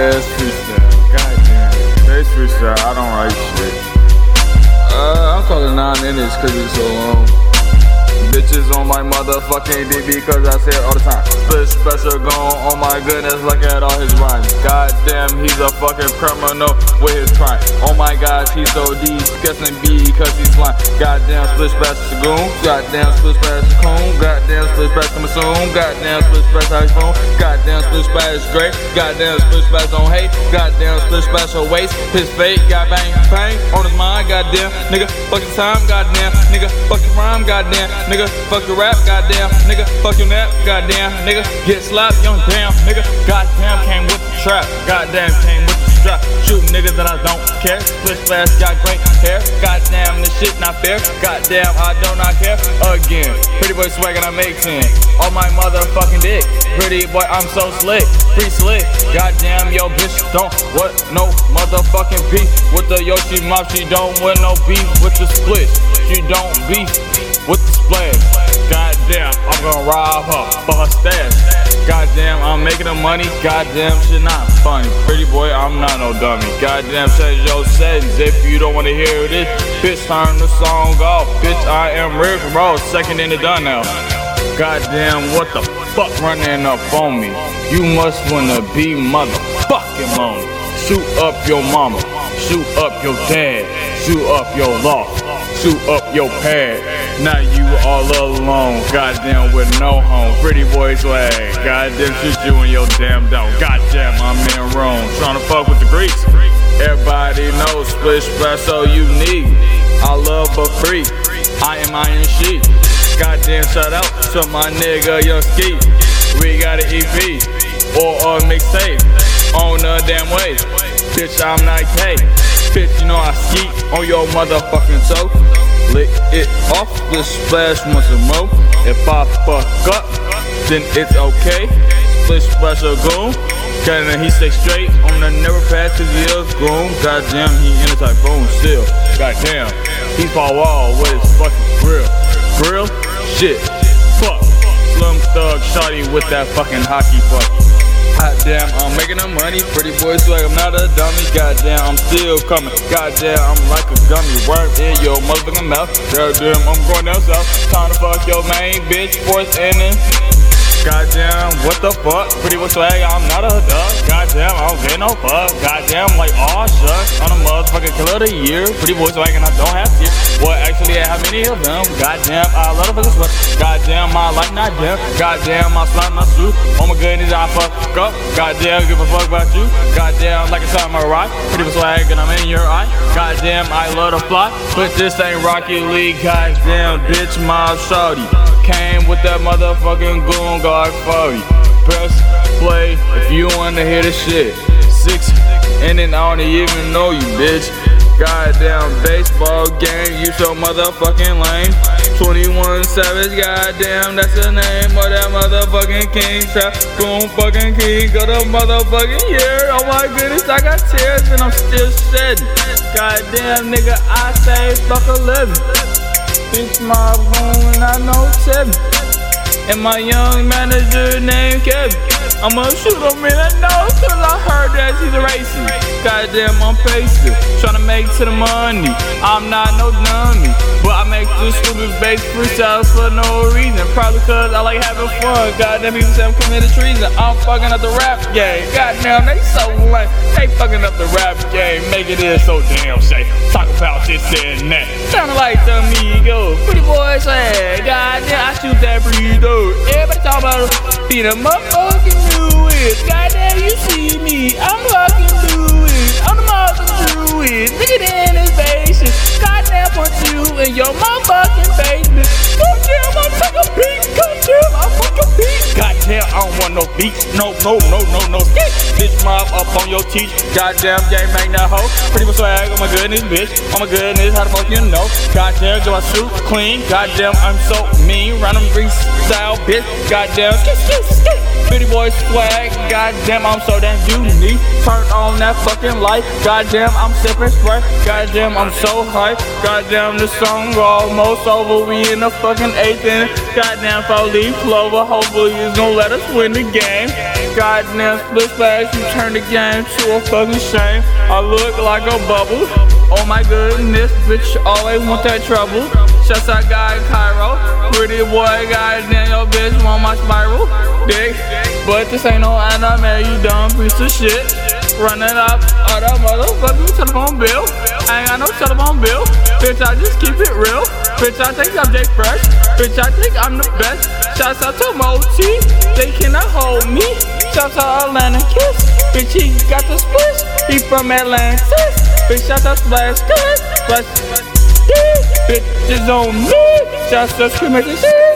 ass freestyle. Goddamn. Today's freestyle, I don't write shit. Uh, I'm calling nine minutes cause it's so long. Bitches on my motherfucking DB cause I say it all the time. Split special gone, oh my goodness, look at all his rhymes. Goddamn, he's a fucking criminal with his crime. Oh my gosh, he's so disgusting B cause he's flying. Goddamn, split special goon. Goddamn, split special coon. Goddamn, split special coming soon. Goddamn, split special iPhone. Goddamn, split special great. Goddamn, split special on hate. Goddamn, split special waste. His fate got bang, bang on his mind. Goddamn, nigga, fuck the time. Goddamn, nigga, fuck the rhyme. Goddamn, nigga nigga. Fuck your rap, goddamn, nigga. Fuck your nap, goddamn, nigga. Get slapped, young damn, nigga. Goddamn, came with the trap. Goddamn, came with the strap. Shoot niggas that I don't care. Split flash, got great hair. Goddamn, this shit not fair. Goddamn, I do not not care. Again, pretty boy swag and I make 10. On my motherfucking dick. Pretty boy, I'm so slick. Free slick. Goddamn, yo, bitch, don't what no motherfucking beef with the Yoshi Mop. She don't want no beef with the split. She don't beef with the splash. Goddamn, I'm gonna rob her for her stash. Goddamn, I'm making the money. Goddamn, shit not funny. Pretty boy, I'm not no dummy. Goddamn, change your settings if you don't wanna hear this. Bitch, turn the song off. Bitch, I am Rick Ross, second in the done now. Goddamn, what the fuck running up on me? You must wanna be motherfucking lonely. Shoot up your mama, shoot up your dad, shoot up your law, shoot up your pad. Now you all alone, goddamn with no home. Pretty boy swag, goddamn shoot you in your damn dome. Goddamn, I'm in Rome, trying to fuck with the Greeks. Everybody knows split so unique. I love a freak, I am Iron Sheet. Goddamn, shout out to my nigga Young Ski. We got an EP or a mixtape on the damn way. Bitch, I'm like, hey, Bitch, you know I ski on your motherfucking toe lick it off, the splash once a more. If I fuck up, then it's okay. Split splash a goon. Kinda he stay straight on the never pass cause he is grown. Goddamn, he in a typhoon still. Goddamn, he's Paul Wall with his fucking grill. Grill? Shit. Fuck. Slim Thug shotty with that fucking hockey fuck. Goddamn, I'm making the money. Pretty boy swag, I'm not a dummy. Goddamn, I'm still coming. Goddamn, I'm like a gummy. Worm in your motherfucking mouth. Goddamn, I'm going down south. Time to fuck your main bitch. Fourth inning. Goddamn, what the fuck? Pretty much swag, I'm not a dog. Goddamn, I don't get no fuck. Goddamn, like, aw, shucks. I'm a motherfucking killer of the year. Pretty boy swag, and I don't have tears. Well, actually, I have many of them. Goddamn, I love the fucking sweat. Goddamn, my life not damn. Goddamn, my slime not suit. Oh my goodness, I fuck up. Goddamn, give a fuck about you. Goddamn, like a time I ride. Pretty much swag, and I'm in your eye. Goddamn, I love to fly. But this ain't Rocket League. Goddamn, bitch, my shawty came with that motherfucking goon guard for you. Press play if you wanna hear the shit. Six and then I don't even know you, bitch. Goddamn baseball game, you so motherfucking lame. 21 Savage, goddamn, that's the name of that motherfucking king. Boom, fucking king of the motherfucking year. Oh my goodness, I got tears and I'm still shedding. Goddamn, nigga, I say fuck a living. Bitch, my and I. And my young manager named Kevin. I'ma shoot him in the nose cause I heard that he's a racist. Goddamn, I'm trying to make to the money. I'm not no dummy. This stupid bass freestyles for no reason. Probably cause I like having fun. Goddamn, people say I'm committed treason. I'm fucking up the rap game. Goddamn, they so lame. They fucking up the rap game. Make it so damn safe. Talk about this and that. Sounding like the Migos. Pretty boy say, goddamn, I shoot that burrito. Everybody talk about being a motherfucking new it. Goddamn, you see me. I'm fucking Louis. I'm the motherfucking. Nigga in his basement. In your motherfucking basement. Goddamn, I take a beat. Goddamn, I fuck your beat. Goddamn, I don't want no beats. No, no, no, no, no. Bitch mob up on your teeth. Goddamn, game bang that hoe. Pretty much swag. Oh my goodness, bitch. Oh my goodness, how the fuck you know? Goddamn, do I suit clean? Goddamn, I'm so mean. Random freestyle, bitch. Goddamn, skit, skit, skit. Bitty boy swag, goddamn, I'm so damn unique. Turn on that fucking light, goddamn, I'm sipping Sprite. Goddamn, I'm so hype. Goddamn, the song almost over. We in the fucking eighth inning. Goddamn, four leaf clover. Hopefully, he's gonna let us win the game. Goddamn, split flash, you turn the game to a fucking shame. I look like a bubble. Oh my goodness, bitch, always want that trouble. Shouts out guy Cairo. Pretty boy, goddamn, your bitch want my spiral. Dick. But this ain't no anime, you dumb piece of shit. Running up all that motherfucking telephone bill. I ain't got no telephone bill. Bitch, I just keep it real. Bitch, I think I'm Jake Fresh. Bitch, I think I'm the best. Shouts out to Moti. They cannot hold me. Shouts out Atlanta Kiss. Bitch, he got the split. He from Atlantis. Bitch, shouts out Splash. Splash Bitches on me. Shouts out Screaming shit.